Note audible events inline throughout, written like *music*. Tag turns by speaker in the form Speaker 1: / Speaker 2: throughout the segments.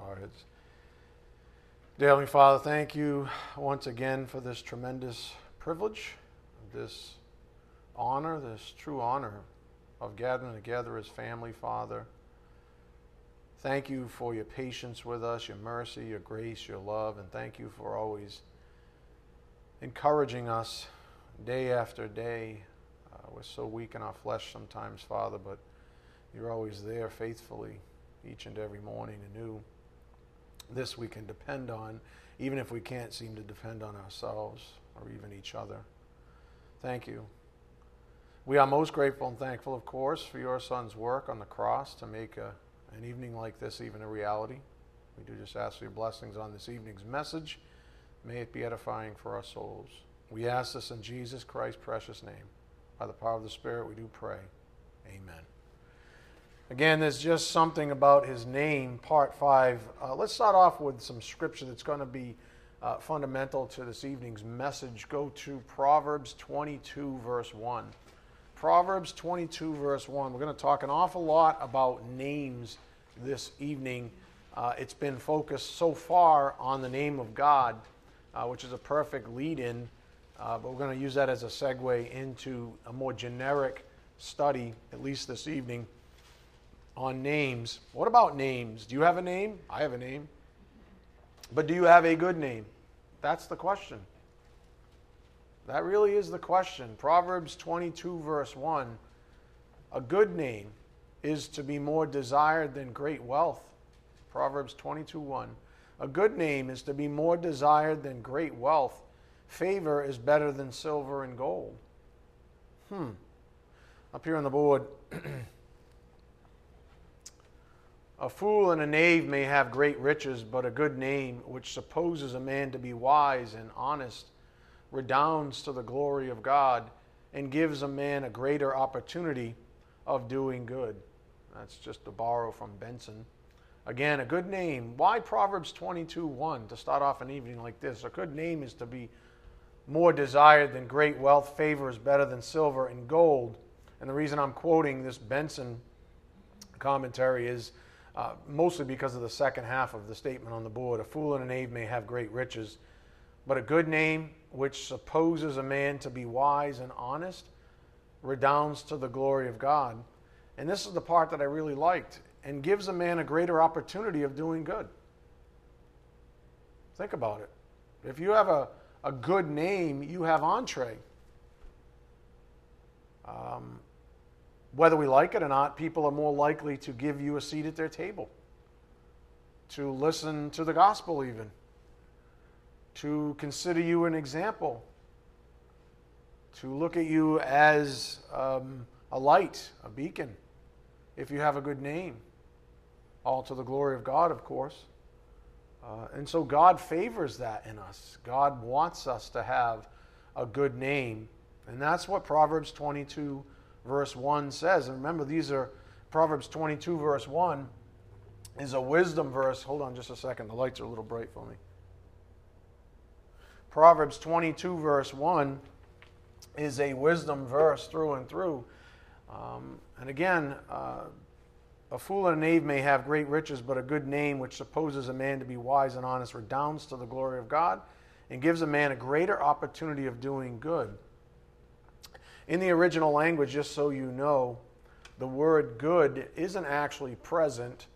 Speaker 1: our heads. Dear Heavenly Father, thank you once again for this tremendous privilege, this honor, this true honor of gathering together as family, Father. Thank you for your patience with us, your mercy, your grace, your love, and thank you for always encouraging us day after day. Uh, we're so weak in our flesh sometimes, Father, but you're always there faithfully each and every morning anew. This we can depend on, even if we can't seem to depend on ourselves or even each other. Thank you. We are most grateful and thankful, of course, for your Son's work on the cross to make a an evening like this even a reality. We do just ask for your blessings on this evening's message. May it be edifying for our souls. We ask this in Jesus Christ's precious name. By the power of the Spirit, we do pray. Amen. Again, there's just something about his name, part five. Uh, let's start off with some scripture that's going to be uh, fundamental to this evening's message. Go to Proverbs 22, verse 1. Proverbs 22, verse 1. We're going to talk an awful lot about names this evening. Uh, it's been focused so far on the name of God, uh, which is a perfect lead in, uh, but we're going to use that as a segue into a more generic study, at least this evening, on names. What about names? Do you have a name? I have a name. But do you have a good name? That's the question. That really is the question. Proverbs 22, verse 1 A good name is to be more desired than great wealth. Proverbs 22, 1. A good name is to be more desired than great wealth. Favor is better than silver and gold. Hmm. Up here on the board. *clears throat* a fool and a knave may have great riches, but a good name, which supposes a man to be wise and honest, redounds to the glory of God and gives a man a greater opportunity of doing good. That's just to borrow from Benson. Again, a good name. Why Proverbs 22 1 to start off an evening like this? A good name is to be more desired than great wealth. Favor is better than silver and gold. And the reason I'm quoting this Benson commentary is uh, mostly because of the second half of the statement on the board. A fool and a knave may have great riches, but a good name which supposes a man to be wise and honest, redounds to the glory of God. And this is the part that I really liked and gives a man a greater opportunity of doing good. Think about it. If you have a, a good name, you have entree. Um, whether we like it or not, people are more likely to give you a seat at their table, to listen to the gospel, even to consider you an example, to look at you as um, a light, a beacon, if you have a good name. All to the glory of God, of course. Uh, and so God favors that in us. God wants us to have a good name. And that's what Proverbs 22, verse 1 says. And remember, these are Proverbs 22, verse 1 is a wisdom verse. Hold on just a second. The lights are a little bright for me. Proverbs 22, verse 1, is a wisdom verse through and through. Um, and again, uh, a fool and a knave may have great riches, but a good name, which supposes a man to be wise and honest, redounds to the glory of God and gives a man a greater opportunity of doing good. In the original language, just so you know, the word good isn't actually present.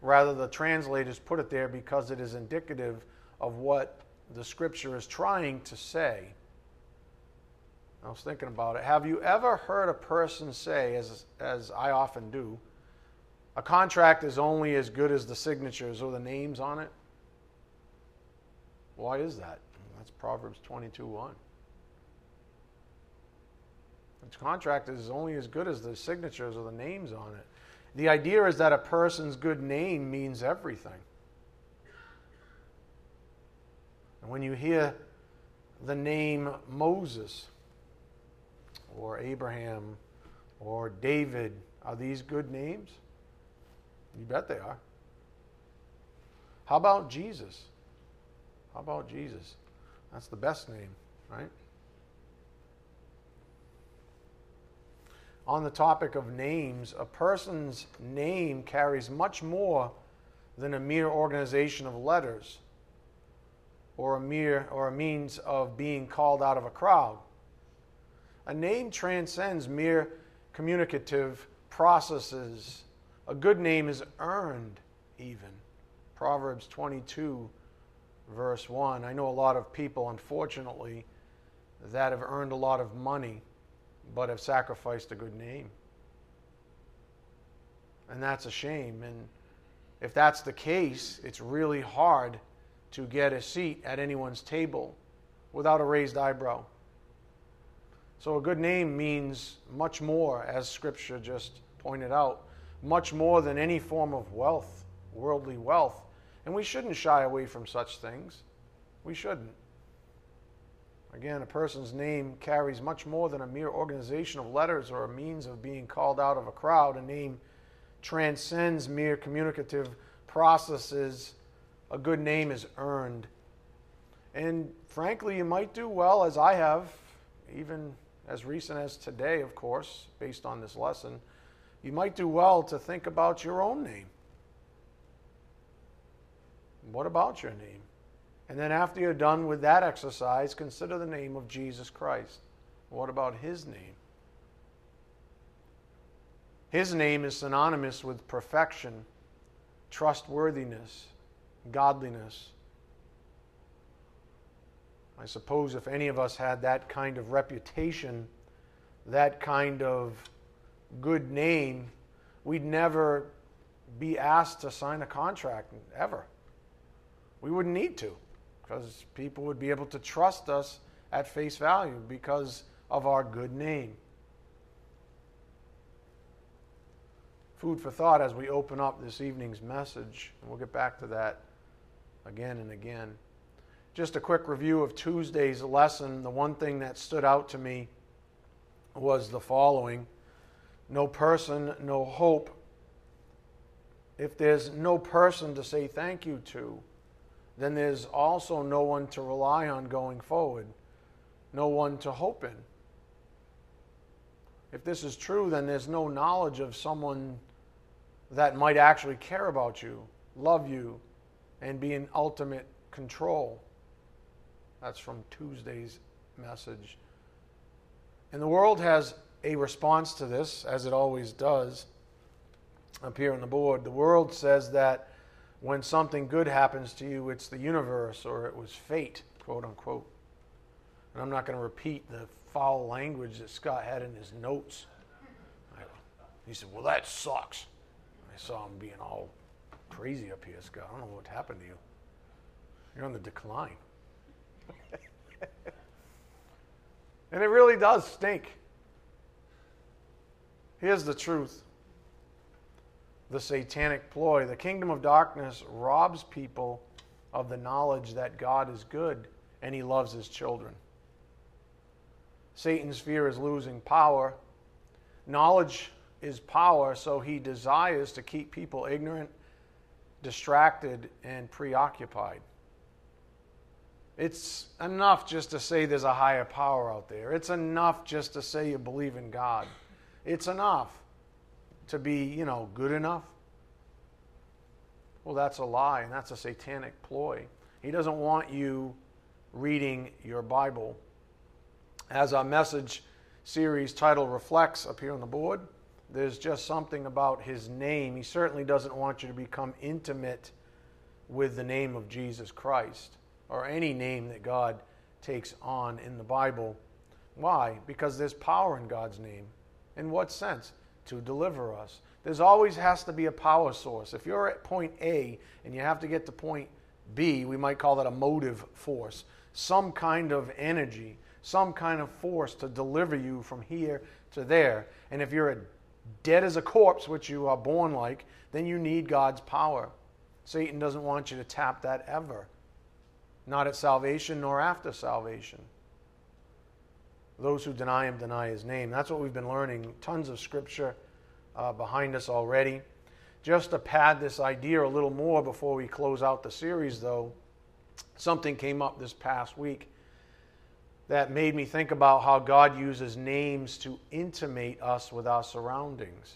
Speaker 1: Rather, the translators put it there because it is indicative of what the scripture is trying to say. I was thinking about it. Have you ever heard a person say, as, as I often do, a contract is only as good as the signatures or the names on it? Why is that? That's Proverbs 22 1. Contract is only as good as the signatures or the names on it. The idea is that a person's good name means everything. And when you hear the name Moses or Abraham or David, are these good names? You bet they are. How about Jesus? How about Jesus? That's the best name, right? On the topic of names, a person's name carries much more than a mere organization of letters or a mere or a means of being called out of a crowd. A name transcends mere communicative processes. A good name is earned even. Proverbs 22 verse 1. I know a lot of people unfortunately that have earned a lot of money but have sacrificed a good name. And that's a shame and if that's the case, it's really hard to get a seat at anyone's table without a raised eyebrow. So, a good name means much more, as Scripture just pointed out, much more than any form of wealth, worldly wealth. And we shouldn't shy away from such things. We shouldn't. Again, a person's name carries much more than a mere organization of letters or a means of being called out of a crowd. A name transcends mere communicative processes. A good name is earned. And frankly, you might do well, as I have, even as recent as today, of course, based on this lesson. You might do well to think about your own name. What about your name? And then, after you're done with that exercise, consider the name of Jesus Christ. What about his name? His name is synonymous with perfection, trustworthiness, godliness. I suppose if any of us had that kind of reputation, that kind of good name, we'd never be asked to sign a contract ever. We wouldn't need to because people would be able to trust us at face value because of our good name. food for thought as we open up this evening's message. And we'll get back to that again and again. Just a quick review of Tuesday's lesson. The one thing that stood out to me was the following No person, no hope. If there's no person to say thank you to, then there's also no one to rely on going forward, no one to hope in. If this is true, then there's no knowledge of someone that might actually care about you, love you, and be in ultimate control. That's from Tuesday's message. And the world has a response to this, as it always does, up here on the board. The world says that when something good happens to you, it's the universe or it was fate, quote unquote. And I'm not going to repeat the foul language that Scott had in his notes. He said, Well, that sucks. I saw him being all crazy up here, Scott. I don't know what happened to you. You're on the decline. and it really does stink. Here's the truth the satanic ploy. The kingdom of darkness robs people of the knowledge that God is good and he loves his children. Satan's fear is losing power. Knowledge is power, so he desires to keep people ignorant, distracted, and preoccupied. It's enough just to say there's a higher power out there. It's enough just to say you believe in God. It's enough to be, you know, good enough. Well, that's a lie, and that's a satanic ploy. He doesn't want you reading your Bible. As our message series title reflects up here on the board, there's just something about his name. He certainly doesn't want you to become intimate with the name of Jesus Christ or any name that God takes on in the Bible. Why? Because there's power in God's name. In what sense? To deliver us. There's always has to be a power source. If you're at point A and you have to get to point B, we might call that a motive force. Some kind of energy, some kind of force to deliver you from here to there. And if you're dead as a corpse, which you are born like, then you need God's power. Satan doesn't want you to tap that ever. Not at salvation nor after salvation. Those who deny him deny his name. That's what we've been learning. Tons of scripture uh, behind us already. Just to pad this idea a little more before we close out the series, though, something came up this past week that made me think about how God uses names to intimate us with our surroundings.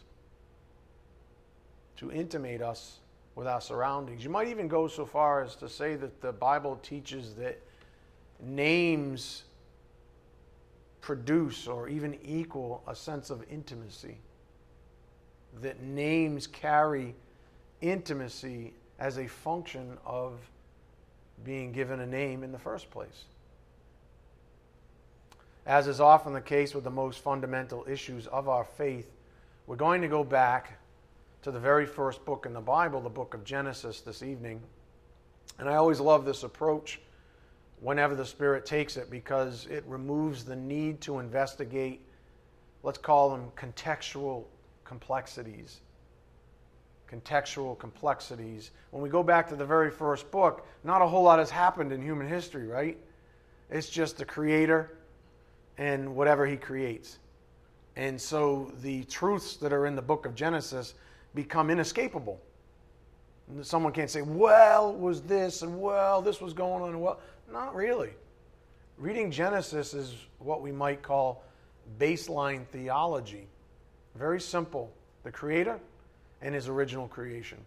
Speaker 1: To intimate us with our surroundings. You might even go so far as to say that the Bible teaches that names produce or even equal a sense of intimacy. That names carry intimacy as a function of being given a name in the first place. As is often the case with the most fundamental issues of our faith, we're going to go back to the very first book in the Bible, the book of Genesis, this evening. And I always love this approach whenever the Spirit takes it because it removes the need to investigate, let's call them contextual complexities. Contextual complexities. When we go back to the very first book, not a whole lot has happened in human history, right? It's just the Creator and whatever He creates. And so the truths that are in the book of Genesis become inescapable. Someone can't say, well, was this, and well, this was going on, and well, not really. Reading Genesis is what we might call baseline theology. Very simple. The Creator and His original creation.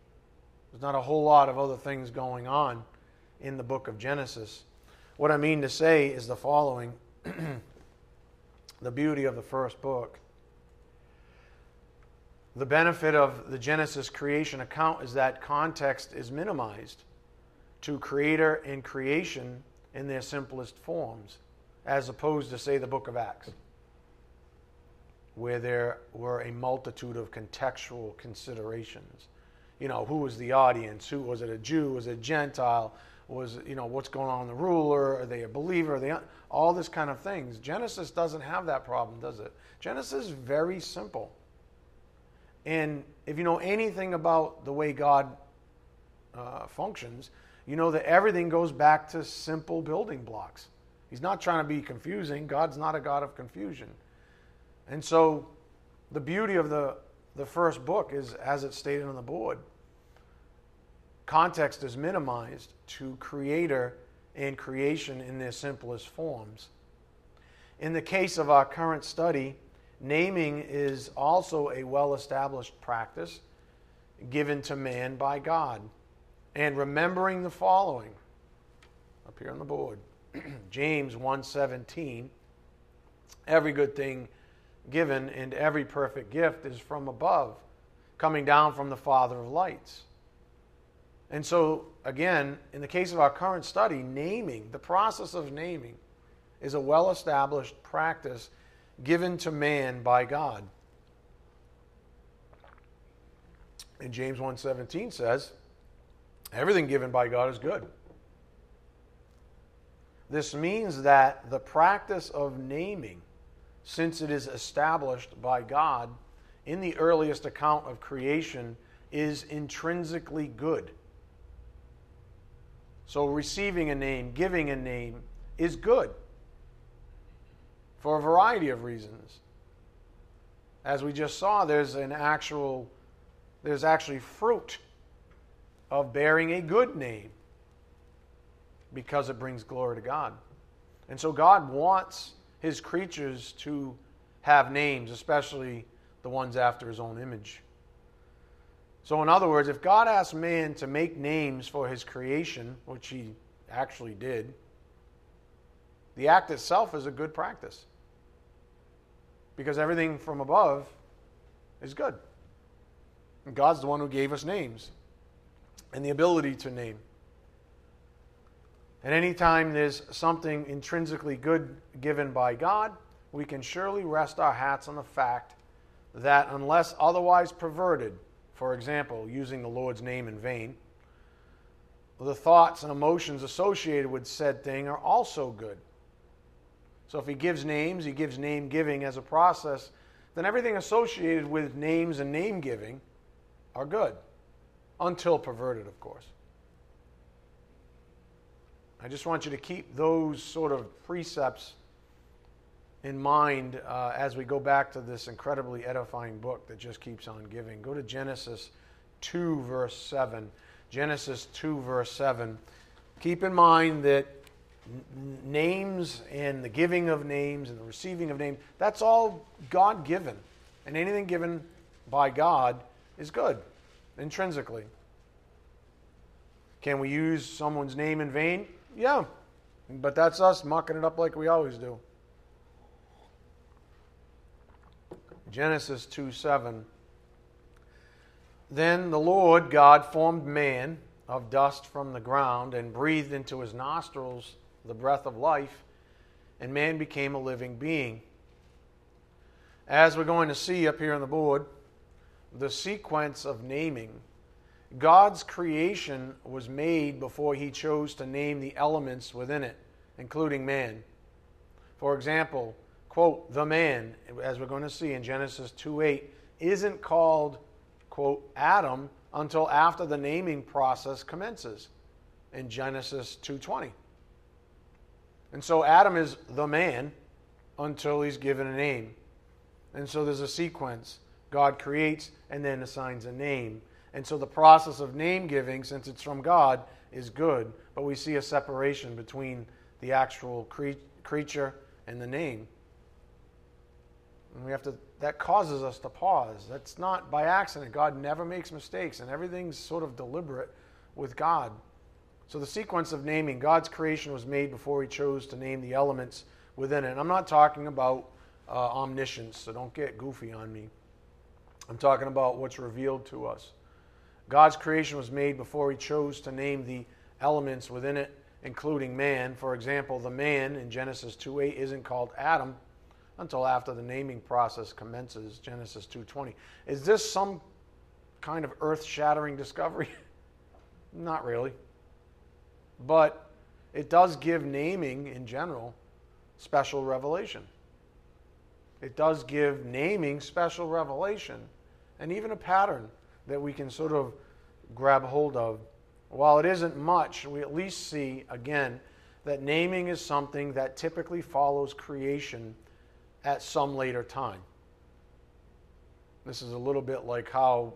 Speaker 1: There's not a whole lot of other things going on in the book of Genesis. What I mean to say is the following *clears throat* the beauty of the first book the benefit of the Genesis creation account is that context is minimized to creator and creation in their simplest forms, as opposed to, say, the book of Acts, where there were a multitude of contextual considerations. You know, who was the audience? Who was it a Jew? Was it a Gentile? Was you know what's going on in the ruler? Are they a believer? Are they all this kind of things? Genesis doesn't have that problem, does it? Genesis is very simple. And if you know anything about the way God uh, functions, you know that everything goes back to simple building blocks. He's not trying to be confusing. God's not a God of confusion. And so the beauty of the, the first book is, as it's stated on the board, context is minimized to creator and creation in their simplest forms. In the case of our current study, Naming is also a well established practice given to man by God. And remembering the following up here on the board *clears throat* James 1:17 Every good thing given and every perfect gift is from above coming down from the father of lights. And so again, in the case of our current study, naming, the process of naming is a well established practice given to man by God. And James 1:17 says, everything given by God is good. This means that the practice of naming, since it is established by God in the earliest account of creation, is intrinsically good. So receiving a name, giving a name is good for a variety of reasons. As we just saw, there's an actual there's actually fruit of bearing a good name because it brings glory to God. And so God wants his creatures to have names, especially the ones after his own image. So, in other words, if God asked man to make names for his creation, which he actually did, the act itself is a good practice because everything from above is good. And God's the one who gave us names and the ability to name. And anytime there's something intrinsically good given by God, we can surely rest our hats on the fact that unless otherwise perverted, for example, using the Lord's name in vain, the thoughts and emotions associated with said thing are also good. So if he gives names, he gives name giving as a process, then everything associated with names and name giving are good, until perverted, of course. I just want you to keep those sort of precepts in mind uh, as we go back to this incredibly edifying book that just keeps on giving. Go to Genesis 2, verse 7. Genesis 2, verse 7. Keep in mind that names and the giving of names and the receiving of names, that's all God given. And anything given by God is good, intrinsically. Can we use someone's name in vain? Yeah. But that's us mucking it up like we always do. Genesis 2 7. Then the Lord God formed man of dust from the ground and breathed into his nostrils the breath of life, and man became a living being. As we're going to see up here on the board, the sequence of naming. God's creation was made before he chose to name the elements within it, including man. For example, quote, the man, as we're going to see in Genesis 2 8, isn't called, quote, Adam until after the naming process commences in Genesis 2:20. And so Adam is the man until he's given a name. And so there's a sequence. God creates and then assigns a name. And so the process of name giving, since it's from God, is good. But we see a separation between the actual cre- creature and the name. And we have to that causes us to pause. That's not by accident. God never makes mistakes, and everything's sort of deliberate with God. So the sequence of naming, God's creation was made before he chose to name the elements within it. And I'm not talking about uh, omniscience, so don't get goofy on me. I'm talking about what's revealed to us. God's creation was made before he chose to name the elements within it, including man. For example, the man in Genesis 2:8 isn't called Adam until after the naming process commences, Genesis 2:20. Is this some kind of earth-shattering discovery? *laughs* Not really. But it does give naming in general special revelation. It does give naming special revelation and even a pattern that we can sort of grab hold of. While it isn't much, we at least see, again, that naming is something that typically follows creation at some later time. This is a little bit like how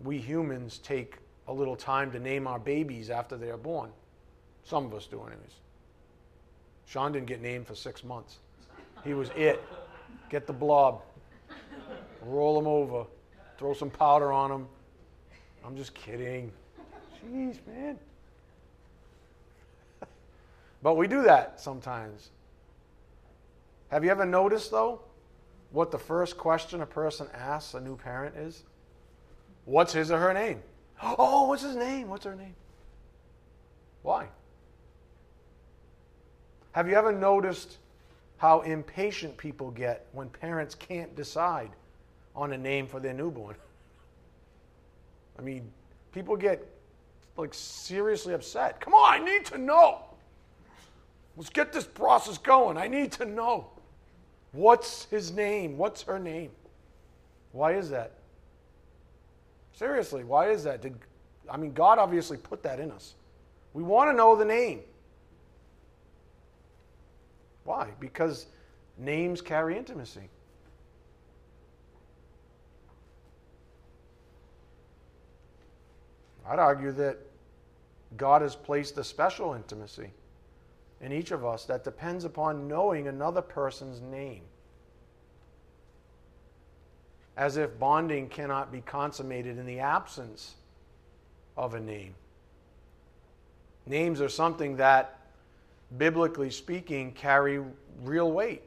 Speaker 1: we humans take a little time to name our babies after they are born. Some of us do, anyways. Sean didn't get named for six months. He was it. Get the blob, roll them over, throw some powder on them. I'm just kidding. Jeez, man. *laughs* but we do that sometimes. Have you ever noticed, though, what the first question a person asks a new parent is? What's his or her name? Oh, what's his name? What's her name? Why? Have you ever noticed how impatient people get when parents can't decide on a name for their newborn? *laughs* I mean, people get like seriously upset. Come on, I need to know. Let's get this process going. I need to know. What's his name? What's her name? Why is that? Seriously, why is that? Did, I mean, God obviously put that in us. We want to know the name. Why? Because names carry intimacy. I'd argue that God has placed a special intimacy in each of us that depends upon knowing another person's name. As if bonding cannot be consummated in the absence of a name. Names are something that, biblically speaking, carry real weight.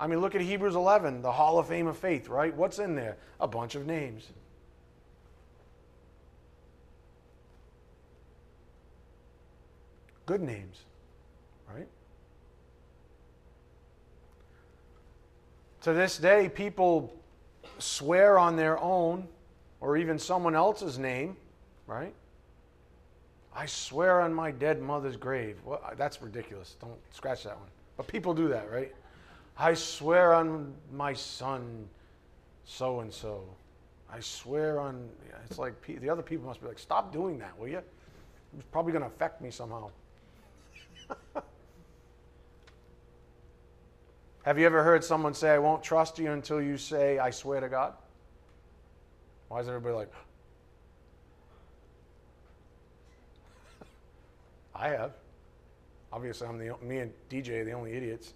Speaker 1: I mean, look at Hebrews 11, the Hall of Fame of Faith, right? What's in there? A bunch of names. Good names, right? To this day, people swear on their own or even someone else's name, right? I swear on my dead mother's grave. Well, that's ridiculous. Don't scratch that one. But people do that, right? I swear on my son, so and so. I swear on. It's like the other people must be like, stop doing that, will you? It's probably going to affect me somehow. *laughs* Have you ever heard someone say, I won't trust you until you say, I swear to God? Why is everybody like, I have. Obviously, I'm the me and DJ are the only idiots.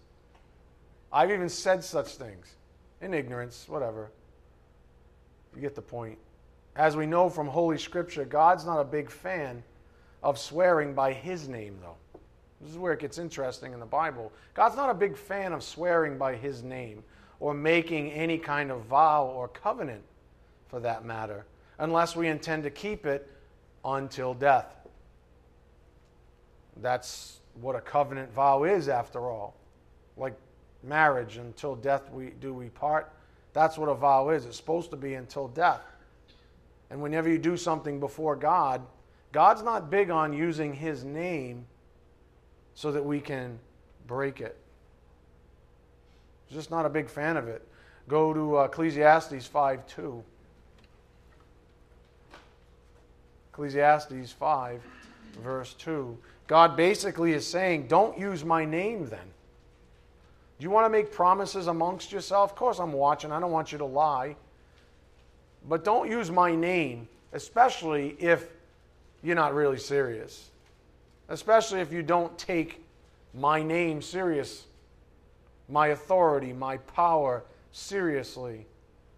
Speaker 1: I've even said such things in ignorance, whatever. You get the point. as we know from Holy Scripture, God's not a big fan of swearing by His name, though. This is where it gets interesting in the Bible. God's not a big fan of swearing by His name or making any kind of vow or covenant, for that matter, unless we intend to keep it until death. That's what a covenant vow is, after all. Like marriage, until death we do we part. That's what a vow is. It's supposed to be until death. And whenever you do something before God, God's not big on using His name so that we can break it. Just not a big fan of it. Go to uh, Ecclesiastes 5 2. Ecclesiastes 5, verse 2. God basically is saying, Don't use my name then. Do you want to make promises amongst yourself? Of course, I'm watching. I don't want you to lie. But don't use my name, especially if you're not really serious. Especially if you don't take my name serious, my authority, my power seriously,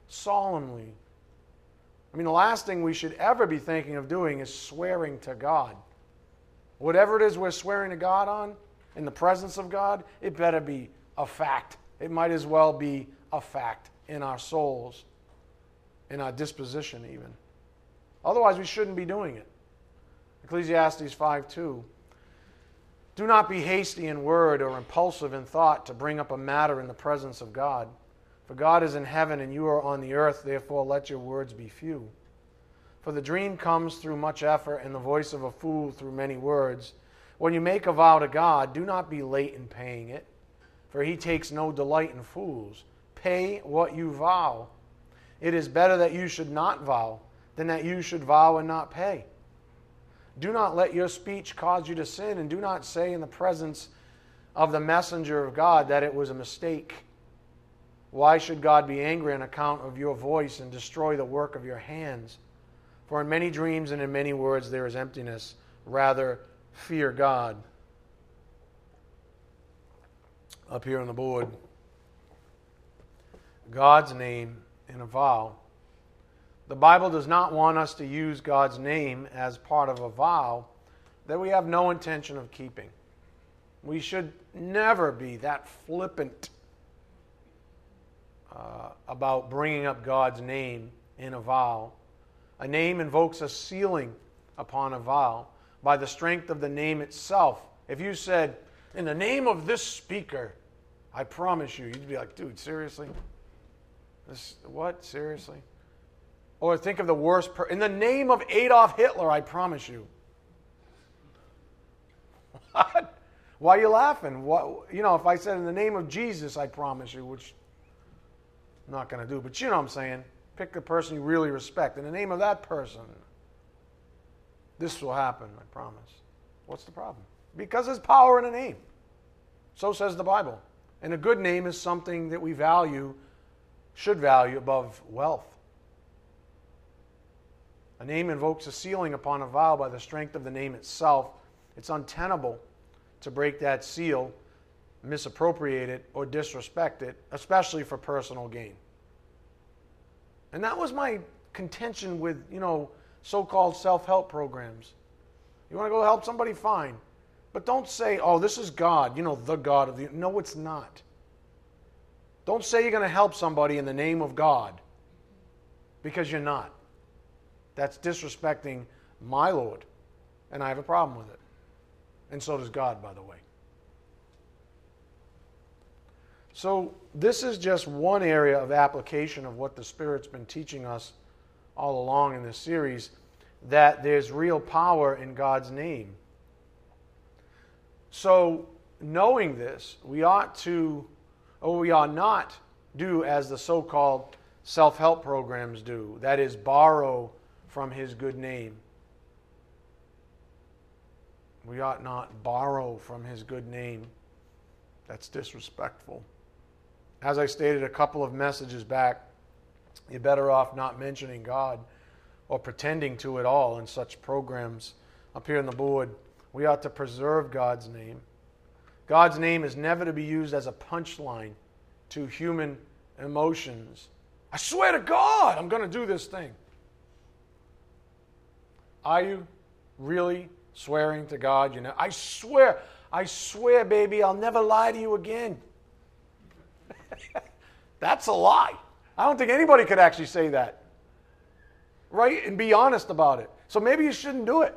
Speaker 1: solemnly. I mean, the last thing we should ever be thinking of doing is swearing to God. Whatever it is we're swearing to God on, in the presence of God, it better be a fact. It might as well be a fact in our souls in our disposition, even. Otherwise, we shouldn't be doing it. Ecclesiastes 5 2. Do not be hasty in word or impulsive in thought to bring up a matter in the presence of God. For God is in heaven and you are on the earth, therefore let your words be few. For the dream comes through much effort, and the voice of a fool through many words. When you make a vow to God, do not be late in paying it, for he takes no delight in fools. Pay what you vow. It is better that you should not vow than that you should vow and not pay. Do not let your speech cause you to sin, and do not say in the presence of the messenger of God that it was a mistake. Why should God be angry on account of your voice and destroy the work of your hands? For in many dreams and in many words there is emptiness. Rather, fear God. Up here on the board, God's name in a vow. The Bible does not want us to use God's name as part of a vow that we have no intention of keeping. We should never be that flippant uh, about bringing up God's name in a vow. A name invokes a sealing upon a vow by the strength of the name itself. If you said, In the name of this speaker, I promise you, you'd be like, dude, seriously? This, what? Seriously? Or think of the worst. Per- in the name of Adolf Hitler, I promise you. What? Why are you laughing? What, you know, if I said in the name of Jesus, I promise you, which I'm not going to do, but you know what I'm saying. Pick the person you really respect. In the name of that person, this will happen, I promise. What's the problem? Because there's power in a name. So says the Bible. And a good name is something that we value should value above wealth. A name invokes a sealing upon a vow by the strength of the name itself. It's untenable to break that seal, misappropriate it, or disrespect it, especially for personal gain. And that was my contention with, you know, so-called self-help programs. You want to go help somebody, fine. But don't say, oh, this is God, you know, the God of the. No, it's not. Don't say you're going to help somebody in the name of God because you're not. That's disrespecting my Lord. And I have a problem with it. And so does God, by the way. So, this is just one area of application of what the Spirit's been teaching us all along in this series that there's real power in God's name. So, knowing this, we ought to or we ought not do as the so called self help programs do that is, borrow from his good name. We ought not borrow from his good name. That's disrespectful. As I stated a couple of messages back, you're better off not mentioning God or pretending to at all in such programs up here on the board. We ought to preserve God's name. God's name is never to be used as a punchline to human emotions. I swear to God, I'm going to do this thing. Are you really swearing to God? You know, I swear, I swear, baby, I'll never lie to you again. *laughs* That's a lie. I don't think anybody could actually say that. Right? And be honest about it. So maybe you shouldn't do it.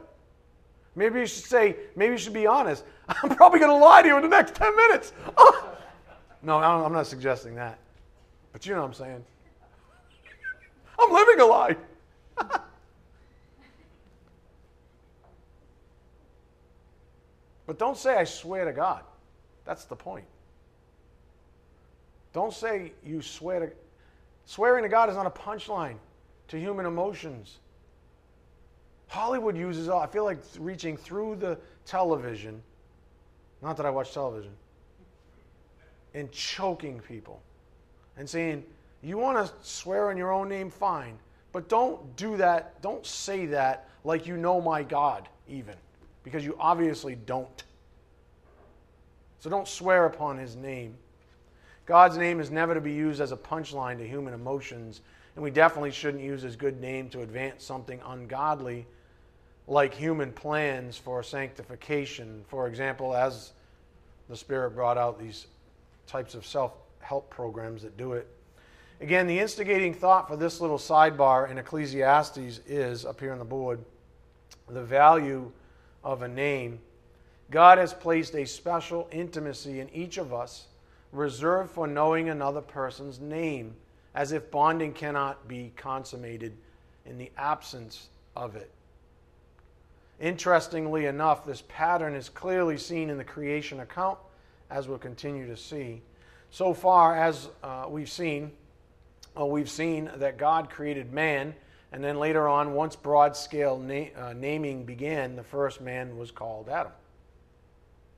Speaker 1: Maybe you should say, maybe you should be honest. *laughs* I'm probably going to lie to you in the next 10 minutes. *laughs* no, I'm not suggesting that. But you know what I'm saying. I'm living a lie. But don't say, I swear to God. That's the point. Don't say you swear to Swearing to God is not a punchline to human emotions. Hollywood uses all, I feel like reaching through the television, not that I watch television, and choking people and saying, you want to swear in your own name, fine, but don't do that, don't say that like you know my God, even, because you obviously don't. So don't swear upon his name. God's name is never to be used as a punchline to human emotions, and we definitely shouldn't use his good name to advance something ungodly like human plans for sanctification. For example, as the Spirit brought out these types of self help programs that do it. Again, the instigating thought for this little sidebar in Ecclesiastes is up here on the board the value of a name. God has placed a special intimacy in each of us reserved for knowing another person's name, as if bonding cannot be consummated in the absence of it. Interestingly enough, this pattern is clearly seen in the creation account, as we'll continue to see. So far, as uh, we've seen, uh, we've seen that God created man, and then later on, once broad scale na- uh, naming began, the first man was called Adam.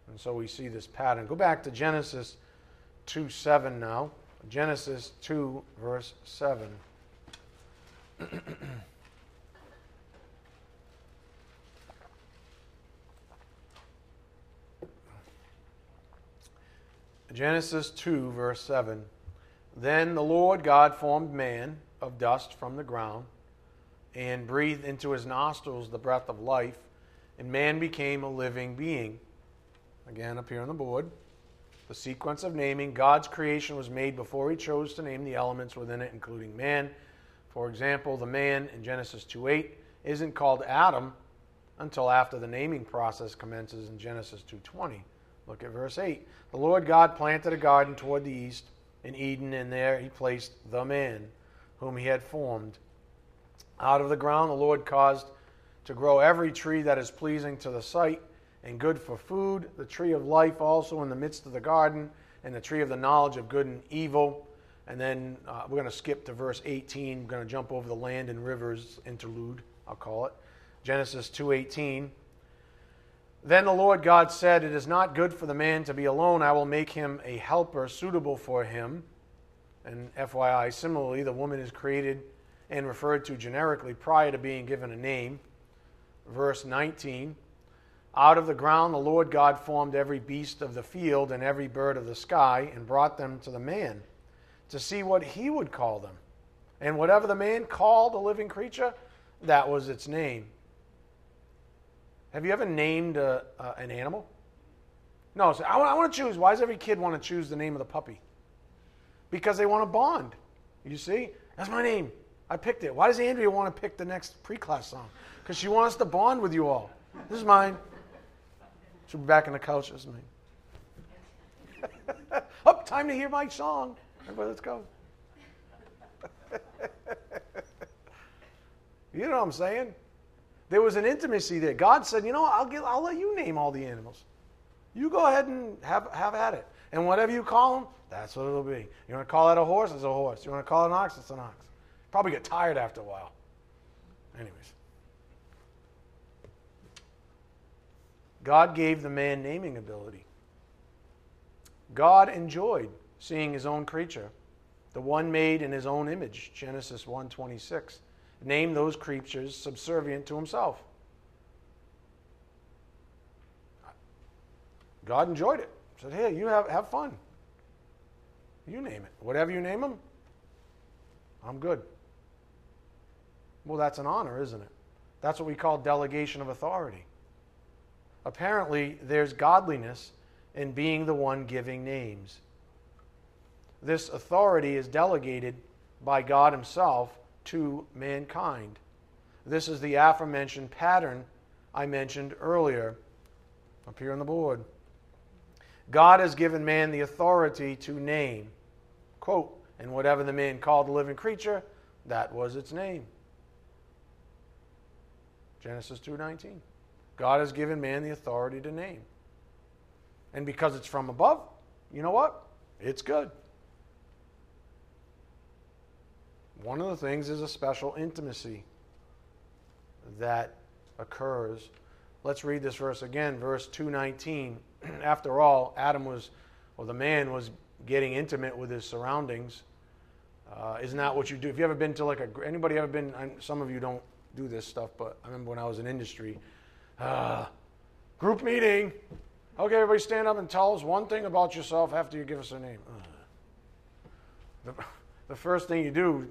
Speaker 1: And so we see this pattern. Go back to Genesis 2 7 now. Genesis 2, verse 7. *clears throat* Genesis 2, verse 7. Then the Lord God formed man of dust from the ground and breathed into his nostrils the breath of life, and man became a living being. Again, up here on the board the sequence of naming. God's creation was made before he chose to name the elements within it, including man. For example, the man in Genesis 2:8 isn't called Adam until after the naming process commences in Genesis 2:20. Look at verse 8. The Lord God planted a garden toward the east in Eden, and there he placed the man whom he had formed. Out of the ground the Lord caused to grow every tree that is pleasing to the sight and good for food, the tree of life also in the midst of the garden, and the tree of the knowledge of good and evil. And then uh, we're going to skip to verse 18. We're going to jump over the land and rivers interlude, I'll call it. Genesis 2:18. Then the Lord God said, "It is not good for the man to be alone. I will make him a helper suitable for him." And FYI, similarly, the woman is created and referred to generically prior to being given a name. Verse 19. Out of the ground the Lord God formed every beast of the field and every bird of the sky and brought them to the man to see what he would call them. And whatever the man called a living creature, that was its name. Have you ever named a, uh, an animal? No, so I, I want to choose. Why does every kid want to choose the name of the puppy? Because they want to bond. You see? That's my name. I picked it. Why does Andrea want to pick the next pre class song? Because she wants to bond with you all. This is mine. She'll be back in the couch with me. Up, time to hear my song. Everybody, let's go. *laughs* you know what I'm saying? There was an intimacy there. God said, you know, I'll, get, I'll let you name all the animals. You go ahead and have, have at it. And whatever you call them, that's what it'll be. You want to call it a horse? It's a horse. You want to call it an ox? It's an ox. Probably get tired after a while. Anyways. God gave the man naming ability. God enjoyed seeing his own creature, the one made in his own image, Genesis 1:26. Name those creatures subservient to himself. God enjoyed it. Said, "Hey, you have have fun. You name it. Whatever you name them, I'm good." Well, that's an honor, isn't it? That's what we call delegation of authority. Apparently, there's godliness in being the one giving names. This authority is delegated by God Himself to mankind. This is the aforementioned pattern I mentioned earlier up here on the board. God has given man the authority to name. Quote, and whatever the man called the living creature, that was its name. Genesis 2:19. God has given man the authority to name. And because it's from above, you know what? It's good. One of the things is a special intimacy that occurs. Let's read this verse again, verse 219. *clears throat* After all, Adam was, or the man was getting intimate with his surroundings. Uh, isn't that what you do? If you ever been to like a, anybody ever been, some of you don't do this stuff, but I remember when I was in industry, uh, group meeting. Okay, everybody stand up and tell us one thing about yourself after you give us a name. The, *laughs* the first thing you do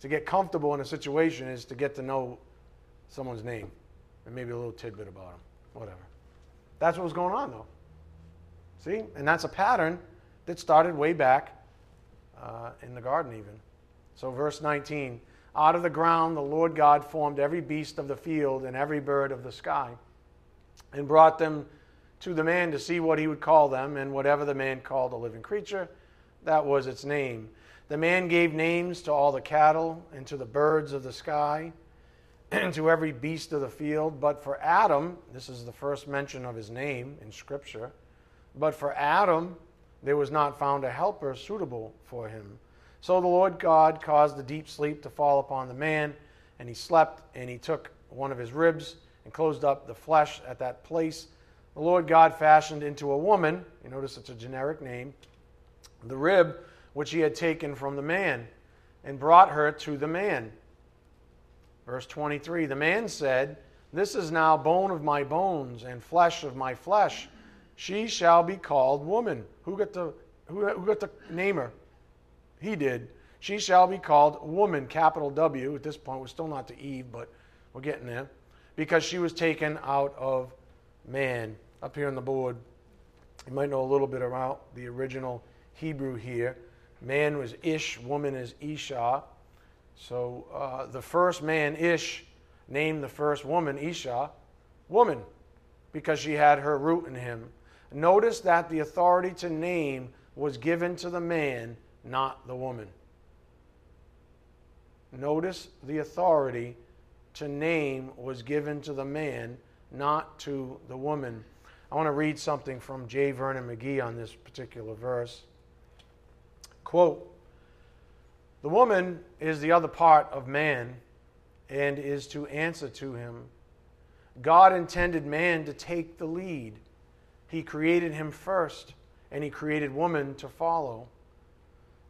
Speaker 1: to get comfortable in a situation is to get to know someone's name and maybe a little tidbit about them, whatever. That's what was going on, though. See? And that's a pattern that started way back uh, in the garden, even. So, verse 19 Out of the ground the Lord God formed every beast of the field and every bird of the sky, and brought them to the man to see what he would call them, and whatever the man called a living creature, that was its name. The man gave names to all the cattle and to the birds of the sky *clears throat* and to every beast of the field. But for Adam, this is the first mention of his name in Scripture, but for Adam, there was not found a helper suitable for him. So the Lord God caused a deep sleep to fall upon the man, and he slept, and he took one of his ribs and closed up the flesh at that place. The Lord God fashioned into a woman, you notice it's a generic name, the rib which he had taken from the man, and brought her to the man. Verse 23 The man said, This is now bone of my bones and flesh of my flesh. She shall be called woman. Who got the, who, who got the name her? He did. She shall be called woman, capital W. At this point, we're still not to Eve, but we're getting there. Because she was taken out of man. Up here on the board, you might know a little bit about the original Hebrew here. Man was Ish, woman is Isha. So uh, the first man, Ish, named the first woman, Isha, woman, because she had her root in him. Notice that the authority to name was given to the man, not the woman. Notice the authority to name was given to the man, not to the woman. I want to read something from J. Vernon McGee on this particular verse. Quote The woman is the other part of man and is to answer to him. God intended man to take the lead. He created him first, and he created woman to follow.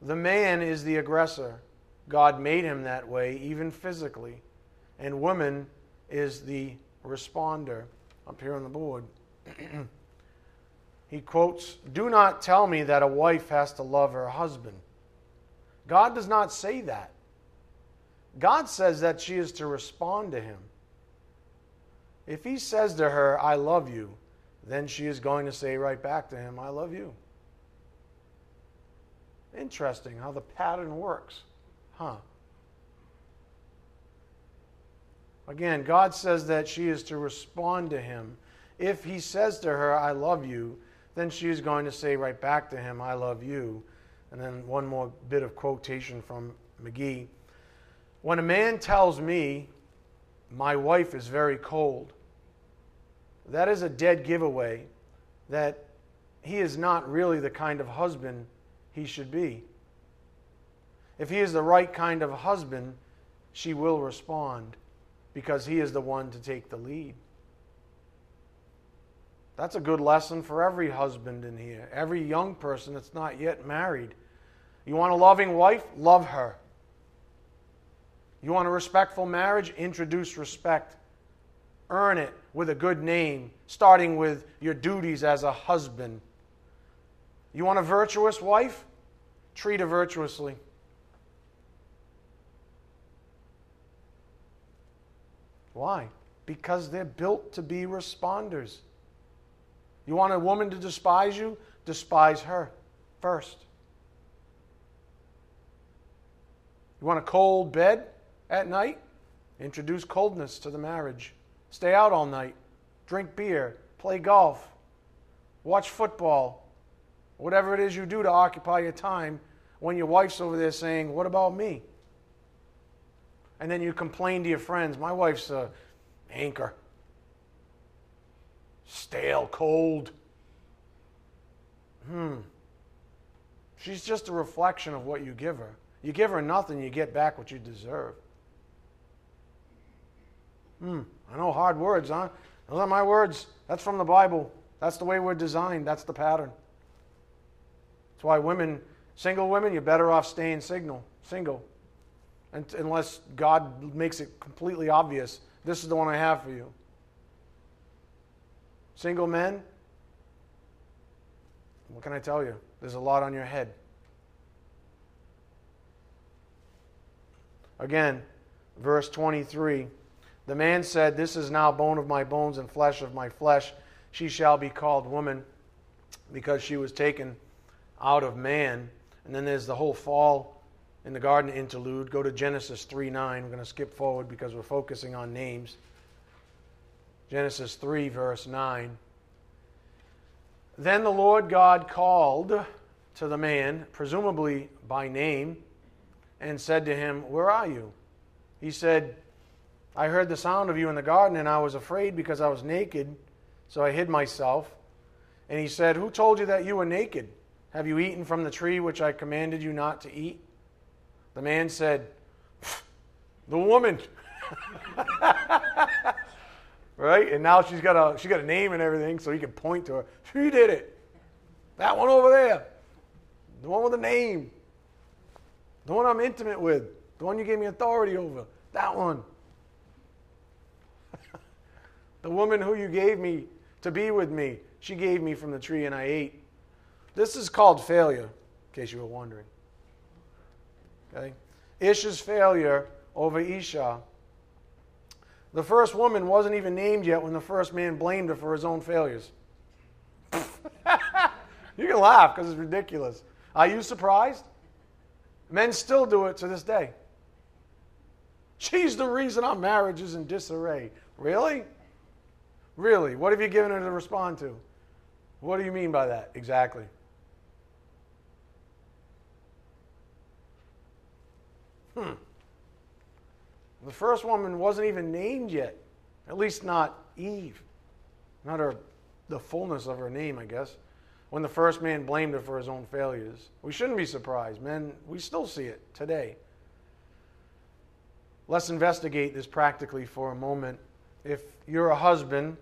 Speaker 1: The man is the aggressor. God made him that way, even physically. And woman is the responder up here on the board. *clears throat* he quotes Do not tell me that a wife has to love her husband. God does not say that. God says that she is to respond to him. If he says to her, I love you, then she is going to say right back to him, I love you. Interesting how the pattern works. Huh. Again, God says that she is to respond to him. If he says to her, I love you, then she is going to say right back to him, I love you. And then one more bit of quotation from McGee. When a man tells me, my wife is very cold, that is a dead giveaway that he is not really the kind of husband he should be. If he is the right kind of husband, she will respond because he is the one to take the lead. That's a good lesson for every husband in here, every young person that's not yet married. You want a loving wife? Love her. You want a respectful marriage? Introduce respect. Earn it with a good name, starting with your duties as a husband. You want a virtuous wife? Treat her virtuously. Why? Because they're built to be responders. You want a woman to despise you? Despise her first. You want a cold bed at night? Introduce coldness to the marriage. Stay out all night. Drink beer. Play golf. Watch football. Whatever it is you do to occupy your time when your wife's over there saying, What about me? And then you complain to your friends, My wife's a anchor. Stale, cold. Hmm. She's just a reflection of what you give her. You give her nothing, you get back what you deserve. Hmm. I know hard words, huh? Those are my words. That's from the Bible. That's the way we're designed. That's the pattern. That's why women, single women, you're better off staying single. Single. Unless God makes it completely obvious. This is the one I have for you. Single men, what can I tell you? There's a lot on your head. Again, verse 23 The man said, This is now bone of my bones and flesh of my flesh. She shall be called woman because she was taken out of man. And then there's the whole fall in the garden interlude. Go to Genesis 3 9. We're going to skip forward because we're focusing on names. Genesis 3, verse 9. Then the Lord God called to the man, presumably by name, and said to him, Where are you? He said, I heard the sound of you in the garden, and I was afraid because I was naked, so I hid myself. And he said, Who told you that you were naked? Have you eaten from the tree which I commanded you not to eat? The man said, The woman. *laughs* right? And now she's got a she got a name and everything, so he can point to her. She did it. That one over there. The one with a name. The one I'm intimate with. The one you gave me authority over. That one. *laughs* the woman who you gave me to be with me, she gave me from the tree and I ate. This is called failure, in case you were wondering. Okay? Ish's failure over Esau. The first woman wasn't even named yet when the first man blamed her for his own failures. *laughs* you can laugh because it's ridiculous. Are you surprised? Men still do it to this day. She's the reason our marriage is in disarray. Really? Really? What have you given her to respond to? What do you mean by that exactly? Hmm. The first woman wasn't even named yet, at least not Eve, not her, the fullness of her name, I guess when the first man blamed her for his own failures. We shouldn't be surprised. Men, we still see it today. Let's investigate this practically for a moment. If you're a husband,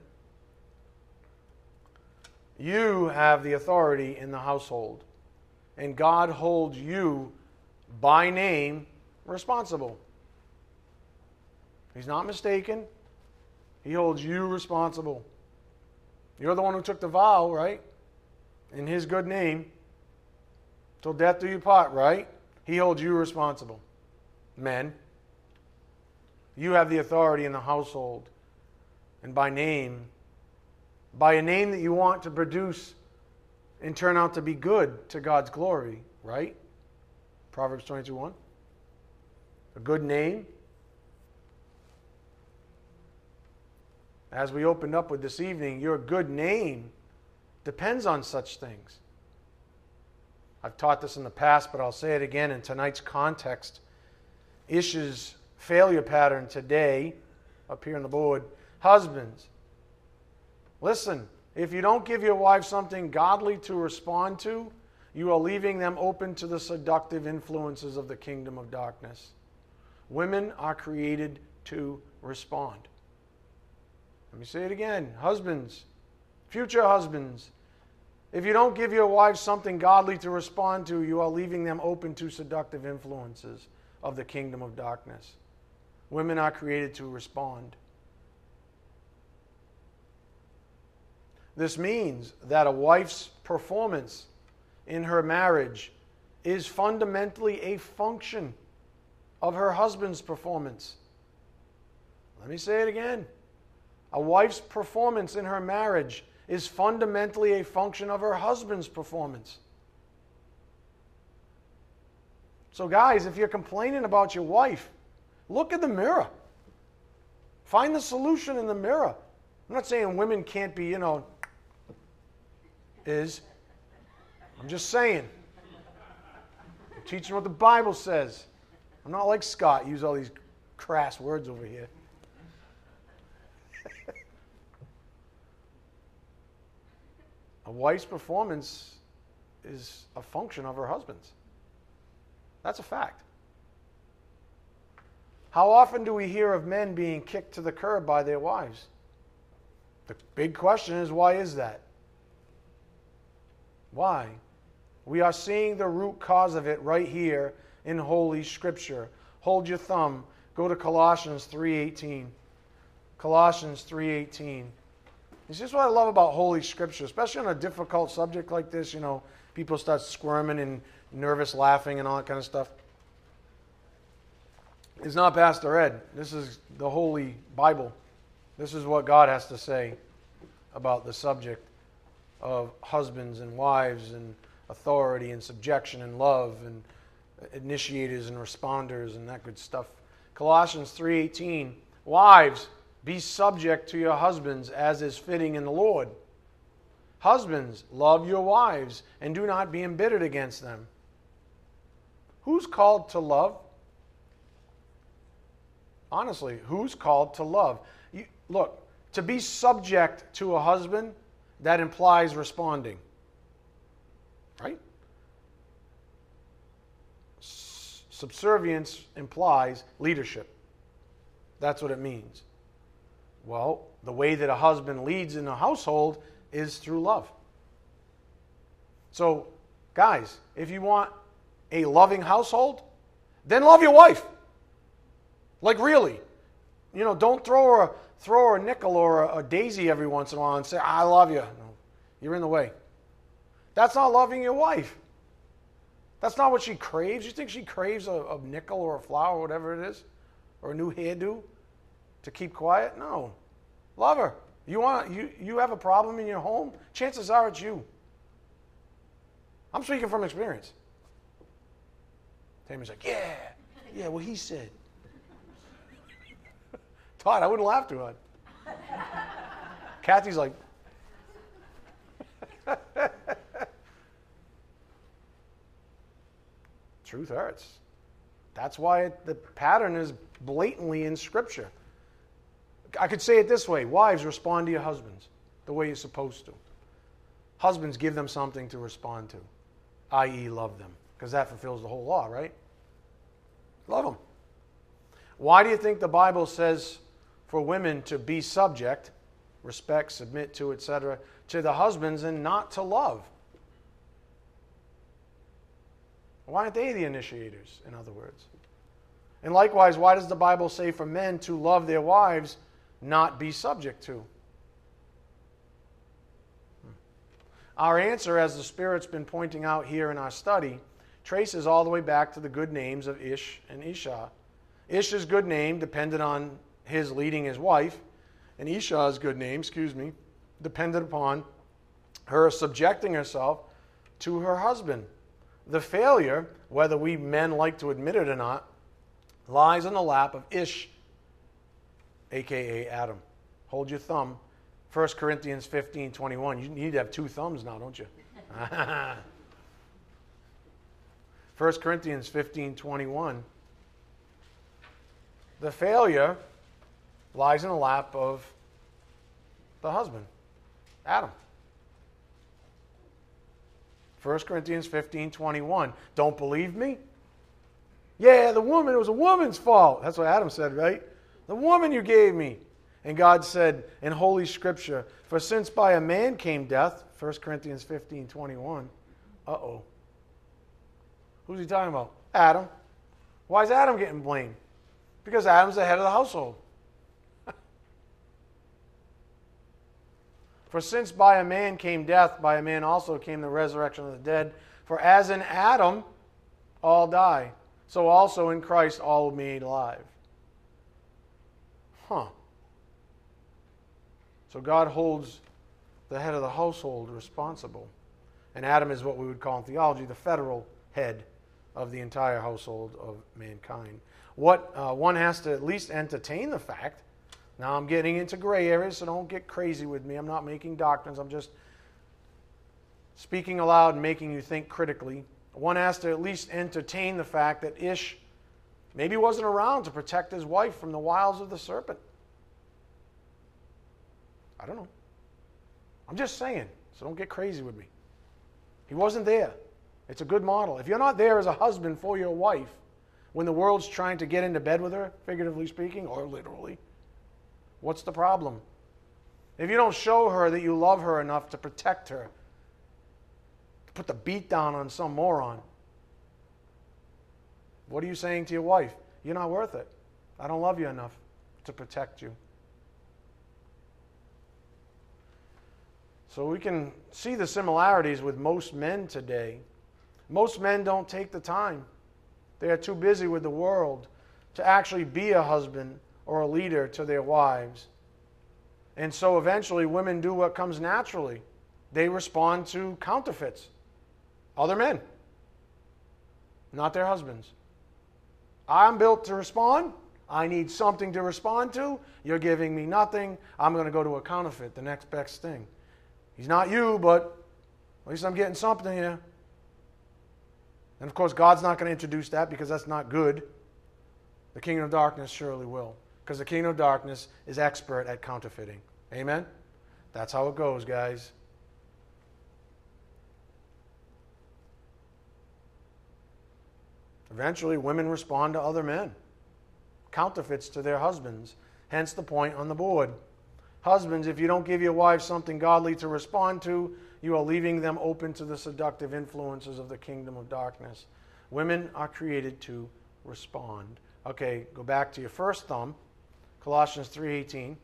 Speaker 1: you have the authority in the household, and God holds you by name responsible. He's not mistaken. He holds you responsible. You're the one who took the vow, right? in his good name till death do you part, right? He holds you responsible. Men, you have the authority in the household and by name, by a name that you want to produce and turn out to be good to God's glory, right? Proverbs 22 1. A good name. As we opened up with this evening, your good name depends on such things. I've taught this in the past, but I'll say it again in tonight's context. Ish's failure pattern today, up here on the board. Husbands, listen, if you don't give your wife something godly to respond to, you are leaving them open to the seductive influences of the kingdom of darkness. Women are created to respond. Let me say it again. Husbands, future husbands, if you don't give your wife something godly to respond to, you are leaving them open to seductive influences of the kingdom of darkness. Women are created to respond. This means that a wife's performance in her marriage is fundamentally a function of her husband's performance. Let me say it again. A wife's performance in her marriage is fundamentally a function of her husband's performance. So, guys, if you're complaining about your wife, look in the mirror. Find the solution in the mirror. I'm not saying women can't be, you know, is. I'm just saying. I'm teaching what the Bible says. I'm not like Scott, use all these crass words over here. a wife's performance is a function of her husband's. That's a fact. How often do we hear of men being kicked to the curb by their wives? The big question is why is that? Why? We are seeing the root cause of it right here in Holy Scripture. Hold your thumb. Go to Colossians 3:18. Colossians 3:18. This is what I love about Holy Scripture, especially on a difficult subject like this. You know, people start squirming and nervous laughing and all that kind of stuff. It's not Pastor Ed. This is the Holy Bible. This is what God has to say about the subject of husbands and wives and authority and subjection and love and initiators and responders and that good stuff. Colossians 3:18 Wives be subject to your husbands as is fitting in the Lord. Husbands, love your wives and do not be embittered against them. Who's called to love? Honestly, who's called to love? You, look, to be subject to a husband, that implies responding. Right? Subservience implies leadership. That's what it means. Well, the way that a husband leads in a household is through love. So, guys, if you want a loving household, then love your wife. Like, really. You know, don't throw her a, throw her a nickel or a, a daisy every once in a while and say, I love you. No, you're in the way. That's not loving your wife. That's not what she craves. You think she craves a, a nickel or a flower, or whatever it is, or a new hairdo? to keep quiet? No. Love her. You want you you have a problem in your home? Chances are it's you. I'm speaking from experience. Tammy's like, yeah, yeah. Well, he said. *laughs* Todd, I wouldn't laugh too hard. *laughs* Kathy's like. *laughs* Truth hurts. That's why it, the pattern is blatantly in Scripture. I could say it this way Wives, respond to your husbands the way you're supposed to. Husbands, give them something to respond to, i.e., love them, because that fulfills the whole law, right? Love them. Why do you think the Bible says for women to be subject, respect, submit to, etc., to the husbands and not to love? Why aren't they the initiators, in other words? And likewise, why does the Bible say for men to love their wives not be subject to? Hmm. Our answer, as the Spirit's been pointing out here in our study, traces all the way back to the good names of Ish and Isha. Ish's good name depended on his leading his wife, and Isha's good name, excuse me, depended upon her subjecting herself to her husband. The failure, whether we men like to admit it or not, lies in the lap of Ish aka Adam. Hold your thumb. 1 Corinthians 15 21. You need to have two thumbs now, don't you? *laughs* 1 Corinthians 15 21. The failure lies in the lap of the husband, Adam. 1 Corinthians 15 21. Don't believe me? Yeah, the woman, it was a woman's fault. That's what Adam said, right? The woman you gave me. And God said in Holy Scripture, For since by a man came death, 1 Corinthians 15 21, uh oh. Who's he talking about? Adam. Why is Adam getting blamed? Because Adam's the head of the household. For since by a man came death, by a man also came the resurrection of the dead. For as in Adam all die, so also in Christ all will be made alive. Huh. So God holds the head of the household responsible. And Adam is what we would call in theology the federal head of the entire household of mankind. What uh, one has to at least entertain the fact. Now I'm getting into gray areas, so don't get crazy with me. I'm not making doctrines. I'm just speaking aloud and making you think critically. One has to at least entertain the fact that Ish maybe wasn't around to protect his wife from the wiles of the serpent. I don't know. I'm just saying, so don't get crazy with me. He wasn't there. It's a good model. If you're not there as a husband for your wife when the world's trying to get into bed with her, figuratively speaking, or literally, what's the problem? If you don't show her that you love her enough to protect her, to put the beat down on some moron, what are you saying to your wife? You're not worth it. I don't love you enough to protect you. So we can see the similarities with most men today. Most men don't take the time, they are too busy with the world to actually be a husband or a leader to their wives. And so eventually, women do what comes naturally they respond to counterfeits, other men, not their husbands. I'm built to respond. I need something to respond to. You're giving me nothing. I'm going to go to a counterfeit, the next best thing. He's not you, but at least I'm getting something here. And of course, God's not going to introduce that because that's not good. The kingdom of darkness surely will, because the kingdom of darkness is expert at counterfeiting. Amen? That's how it goes, guys. Eventually, women respond to other men, counterfeits to their husbands. Hence the point on the board. Husbands, if you don't give your wives something godly to respond to, you are leaving them open to the seductive influences of the kingdom of darkness. Women are created to respond. Okay, go back to your first thumb, Colossians 3:18.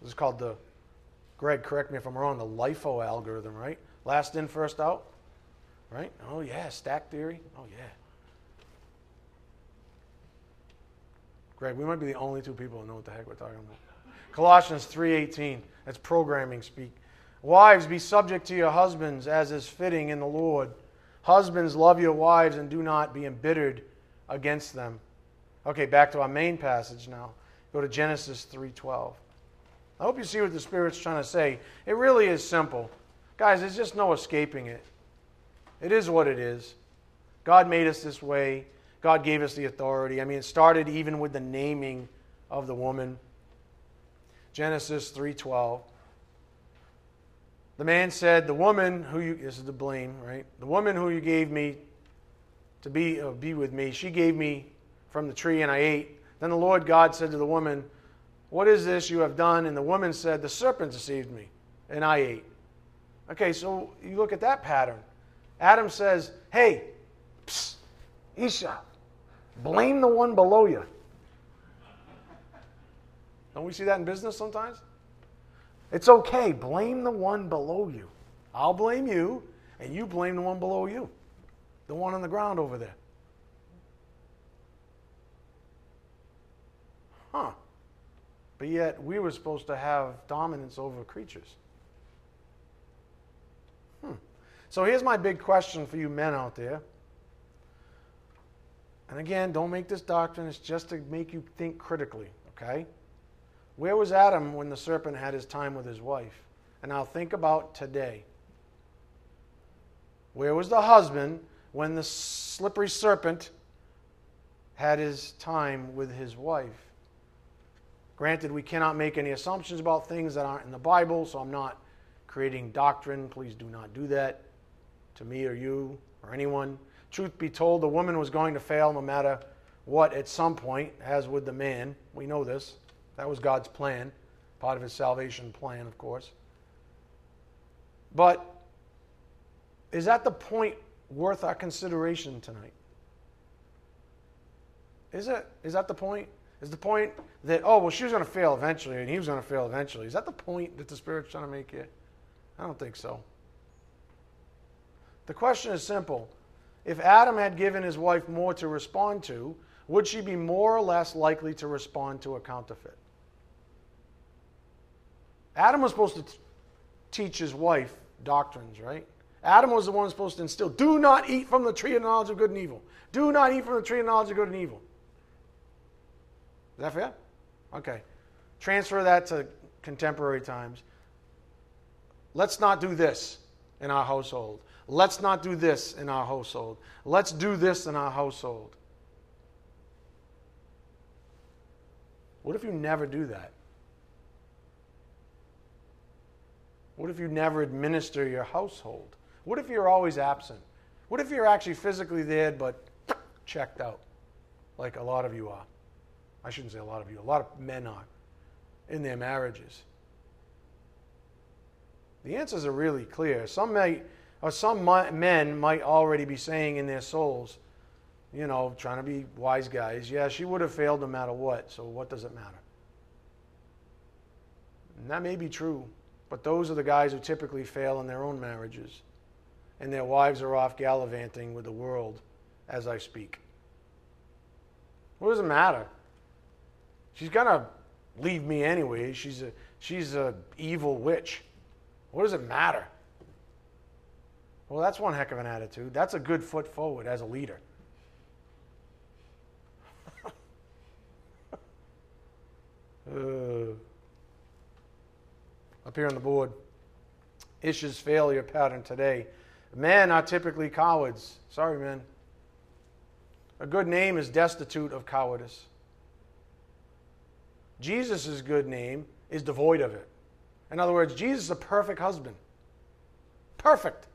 Speaker 1: This is called the Greg, correct me if I'm wrong, the LIFO algorithm, right? Last in, first out? Right? Oh yeah, stack theory. Oh yeah. Greg, we might be the only two people who know what the heck we're talking about. Colossians 3:18. That's programming speak. Wives, be subject to your husbands as is fitting in the Lord. Husbands, love your wives and do not be embittered against them. Okay, back to our main passage now. Go to Genesis 3:12. I hope you see what the Spirit's trying to say. It really is simple. Guys, there's just no escaping it. It is what it is. God made us this way. God gave us the authority. I mean, it started even with the naming of the woman. Genesis 3:12. The man said, "The woman who you this is the blame, right? The woman who you gave me to be uh, be with me, she gave me from the tree and I ate." Then the Lord God said to the woman, "What is this you have done?" And the woman said, "The serpent deceived me, and I ate." Okay, so you look at that pattern. Adam says, "Hey, psst, Isha, Blame the one below you. Don't we see that in business sometimes? It's okay. Blame the one below you. I'll blame you, and you blame the one below you, the one on the ground over there. Huh. But yet, we were supposed to have dominance over creatures. Hmm. So here's my big question for you men out there. And again, don't make this doctrine, it's just to make you think critically, okay? Where was Adam when the serpent had his time with his wife? And now think about today. Where was the husband when the slippery serpent had his time with his wife? Granted, we cannot make any assumptions about things that aren't in the Bible, so I'm not creating doctrine. Please do not do that to me or you or anyone. Truth be told, the woman was going to fail no matter what at some point, as with the man. We know this. That was God's plan, part of his salvation plan, of course. But is that the point worth our consideration tonight? Is it? Is that the point? Is the point that, oh, well, she was going to fail eventually and he was going to fail eventually? Is that the point that the Spirit's trying to make here? I don't think so. The question is simple if Adam had given his wife more to respond to, would she be more or less likely to respond to a counterfeit? Adam was supposed to t- teach his wife doctrines, right? Adam was the one supposed to instill do not eat from the tree of knowledge of good and evil. Do not eat from the tree of knowledge of good and evil. Is that fair? Okay. Transfer that to contemporary times. Let's not do this in our household. Let's not do this in our household. Let's do this in our household. What if you never do that? What if you never administer your household? What if you're always absent? What if you're actually physically there but *clears throat* checked out, like a lot of you are? I shouldn't say a lot of you, a lot of men are in their marriages. The answers are really clear. Some may, or some men might already be saying in their souls, you know, trying to be wise guys, yeah, she would have failed no matter what, so what does it matter? And that may be true, but those are the guys who typically fail in their own marriages, and their wives are off gallivanting with the world as I speak. What does it matter? She's gonna leave me anyway. She's a she's a evil witch. What does it matter? Well, that's one heck of an attitude. That's a good foot forward as a leader. *laughs* uh, up here on the board, Ish's failure pattern today. Men are typically cowards. Sorry, men. A good name is destitute of cowardice. Jesus' good name is devoid of it. In other words, Jesus is a perfect husband. Perfect.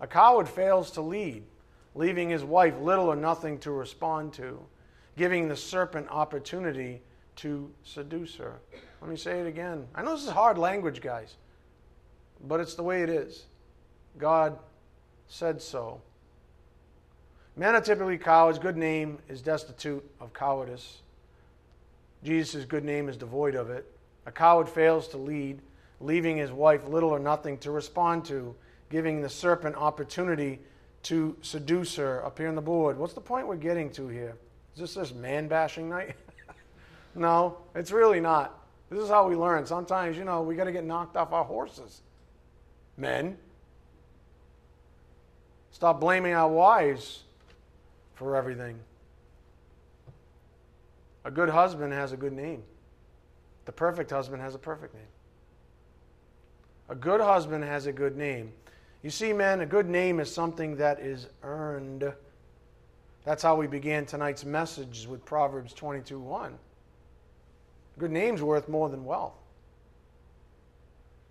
Speaker 1: A coward fails to lead, leaving his wife little or nothing to respond to, giving the serpent opportunity to seduce her. Let me say it again. I know this is hard language, guys, but it's the way it is. God said so. Men are typically cowards. Good name is destitute of cowardice. Jesus' good name is devoid of it. A coward fails to lead, leaving his wife little or nothing to respond to, giving the serpent opportunity to seduce her up here on the board. What's the point we're getting to here? Is this this man bashing night? *laughs* no, it's really not. This is how we learn. Sometimes, you know, we got to get knocked off our horses. Men. Stop blaming our wives for everything. A good husband has a good name. The perfect husband has a perfect name. A good husband has a good name. You see, men, a good name is something that is earned. That's how we began tonight's message with Proverbs 22 1. A good name's worth more than wealth.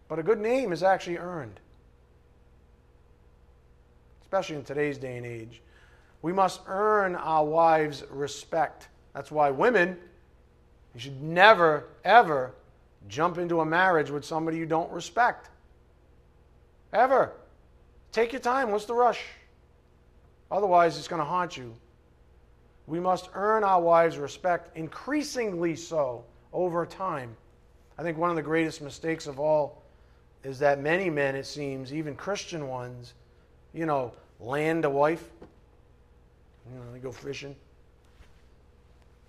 Speaker 1: But a good name is actually earned, especially in today's day and age. We must earn our wives' respect. That's why women, you should never, ever jump into a marriage with somebody you don't respect. Ever. Take your time. What's the rush? Otherwise, it's going to haunt you. We must earn our wives' respect, increasingly so over time. I think one of the greatest mistakes of all is that many men, it seems, even Christian ones, you know, land a wife. You know, they go fishing.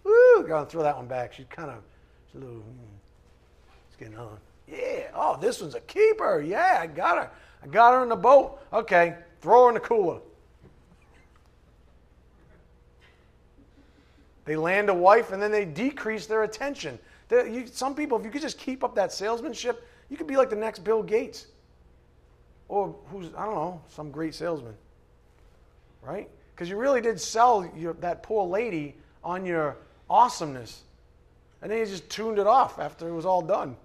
Speaker 1: Woo! Gotta throw that one back. She's kind of, she's a little, hmm, it's getting on. Yeah. Oh, this one's a keeper. Yeah, I got her. I got her in the boat. Okay, throw her in the cooler. They land a wife and then they decrease their attention. You, some people, if you could just keep up that salesmanship, you could be like the next Bill Gates. Or who's, I don't know, some great salesman. Right? Because you really did sell your, that poor lady on your awesomeness. And then you just tuned it off after it was all done.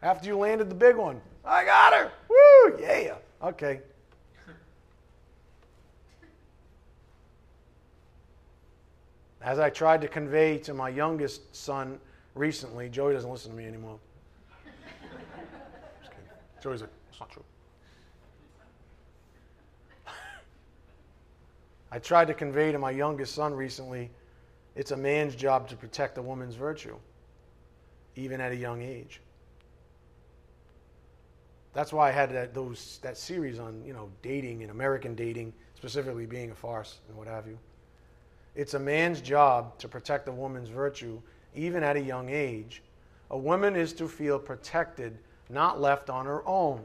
Speaker 1: After you landed the big one. I got her. Woo! Yeah. Okay. As I tried to convey to my youngest son recently, Joey doesn't listen to me anymore. Joey's like, it's not true. *laughs* I tried to convey to my youngest son recently it's a man's job to protect a woman's virtue, even at a young age. That's why I had that, those, that series on you know dating and American dating, specifically being a farce and what have you. It's a man's job to protect a woman's virtue, even at a young age. A woman is to feel protected, not left on her own,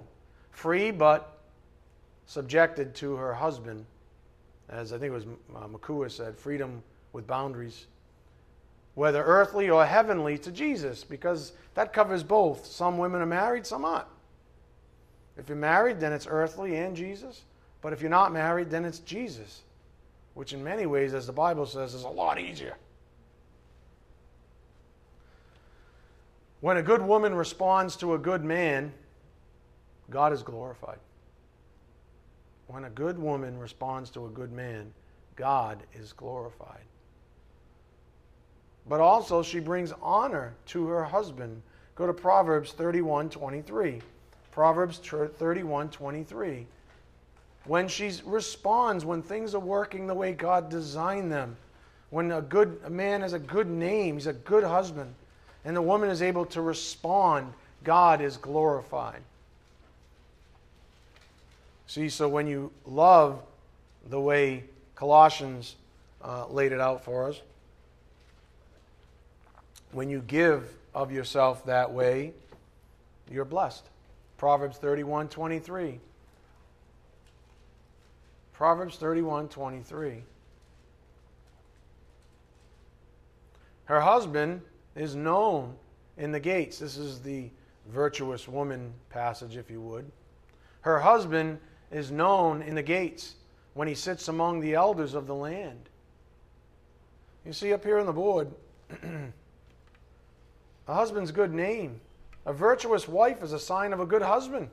Speaker 1: free but subjected to her husband. As I think it was uh, Makua said, freedom with boundaries whether earthly or heavenly, to Jesus, because that covers both. Some women are married, some aren't. If you're married, then it's earthly and Jesus. But if you're not married, then it's Jesus, which in many ways, as the Bible says, is a lot easier. When a good woman responds to a good man, God is glorified. When a good woman responds to a good man, God is glorified but also she brings honor to her husband. Go to Proverbs 31 23. Proverbs 31 23. When she responds, when things are working the way God designed them, when a good a man has a good name, he's a good husband, and the woman is able to respond, God is glorified. See, so when you love the way Colossians uh, laid it out for us, when you give of yourself that way, you're blessed. Proverbs 31 23. Proverbs 31 23. Her husband is known in the gates. This is the virtuous woman passage, if you would. Her husband is known in the gates when he sits among the elders of the land. You see up here on the board, *clears throat* A husband's good name. A virtuous wife is a sign of a good husband.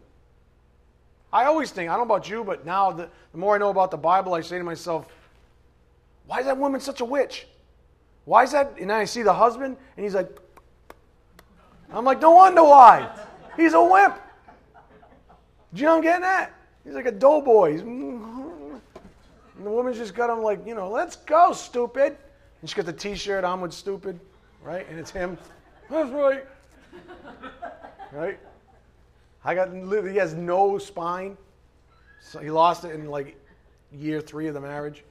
Speaker 1: I always think, I don't know about you, but now the, the more I know about the Bible, I say to myself, why is that woman such a witch? Why is that? And then I see the husband, and he's like, I'm like, no wonder why. He's a wimp. Do you know I'm getting at? He's like a doughboy. and the woman's just got him like, you know, let's go, stupid. And she got the t-shirt, I'm with stupid, right? And it's him. That's right. right? I got he has no spine. So he lost it in like year three of the marriage.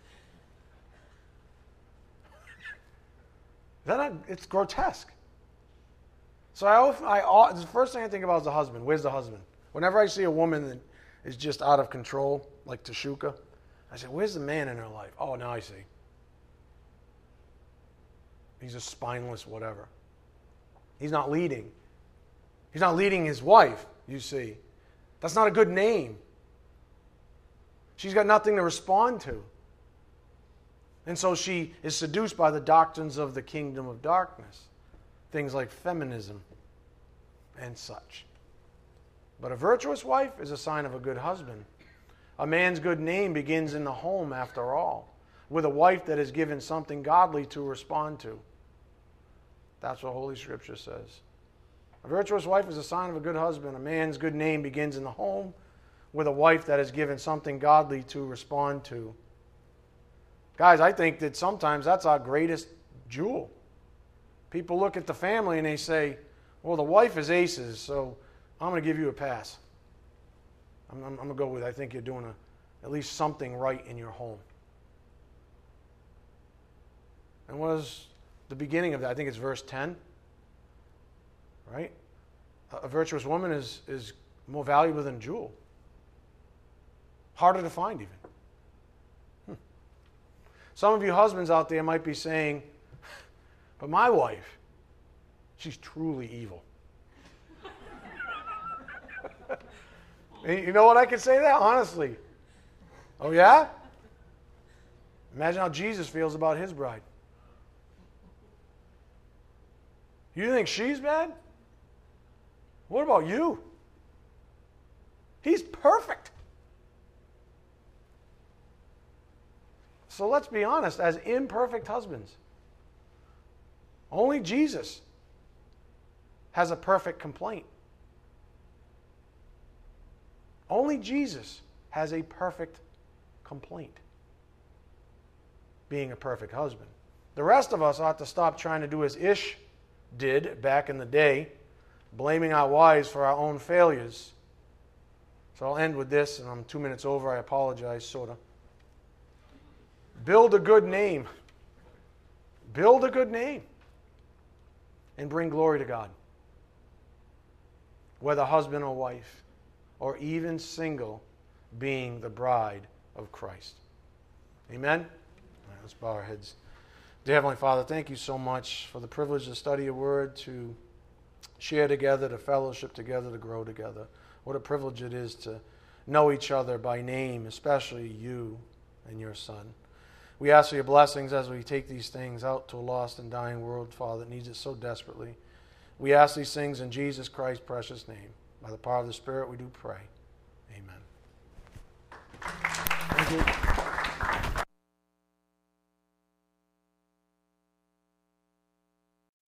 Speaker 1: Then it's grotesque. So I, I, the first thing I think about is the husband. Where's the husband? Whenever I see a woman that is just out of control, like Tashuka, I say, "Where's the man in her life?" Oh, now I see. He's a spineless whatever. He's not leading. He's not leading his wife, you see. That's not a good name. She's got nothing to respond to. And so she is seduced by the doctrines of the kingdom of darkness, things like feminism and such. But a virtuous wife is a sign of a good husband. A man's good name begins in the home, after all, with a wife that is given something godly to respond to. That's what Holy Scripture says. A virtuous wife is a sign of a good husband. A man's good name begins in the home with a wife that is given something godly to respond to. Guys, I think that sometimes that's our greatest jewel. People look at the family and they say, well, the wife is aces, so I'm going to give you a pass. I'm, I'm, I'm going to go with, I think you're doing a, at least something right in your home. And what does the beginning of that. I think it's verse 10. Right? A virtuous woman is, is more valuable than jewel. Harder to find, even. Some of you husbands out there might be saying, but my wife, she's truly evil. *laughs* you know what? I can say that honestly. Oh, yeah? Imagine how Jesus feels about his bride. You think she's bad? What about you? He's perfect. So let's be honest, as imperfect husbands, only Jesus has a perfect complaint. Only Jesus has a perfect complaint, being a perfect husband. The rest of us ought to stop trying to do as Ish did back in the day, blaming our wives for our own failures. So I'll end with this, and I'm two minutes over. I apologize, sort of. Build a good name. Build a good name. And bring glory to God. Whether husband or wife, or even single, being the bride of Christ. Amen? Right, let's bow our heads. Dear Heavenly Father, thank you so much for the privilege to study your word, to share together, to fellowship together, to grow together. What a privilege it is to know each other by name, especially you and your Son. We ask for your blessings as we take these things out to a lost and dying world, Father, that needs it so desperately. We ask these things in Jesus Christ's precious name. By the power of the Spirit, we do pray. Amen. Thank you.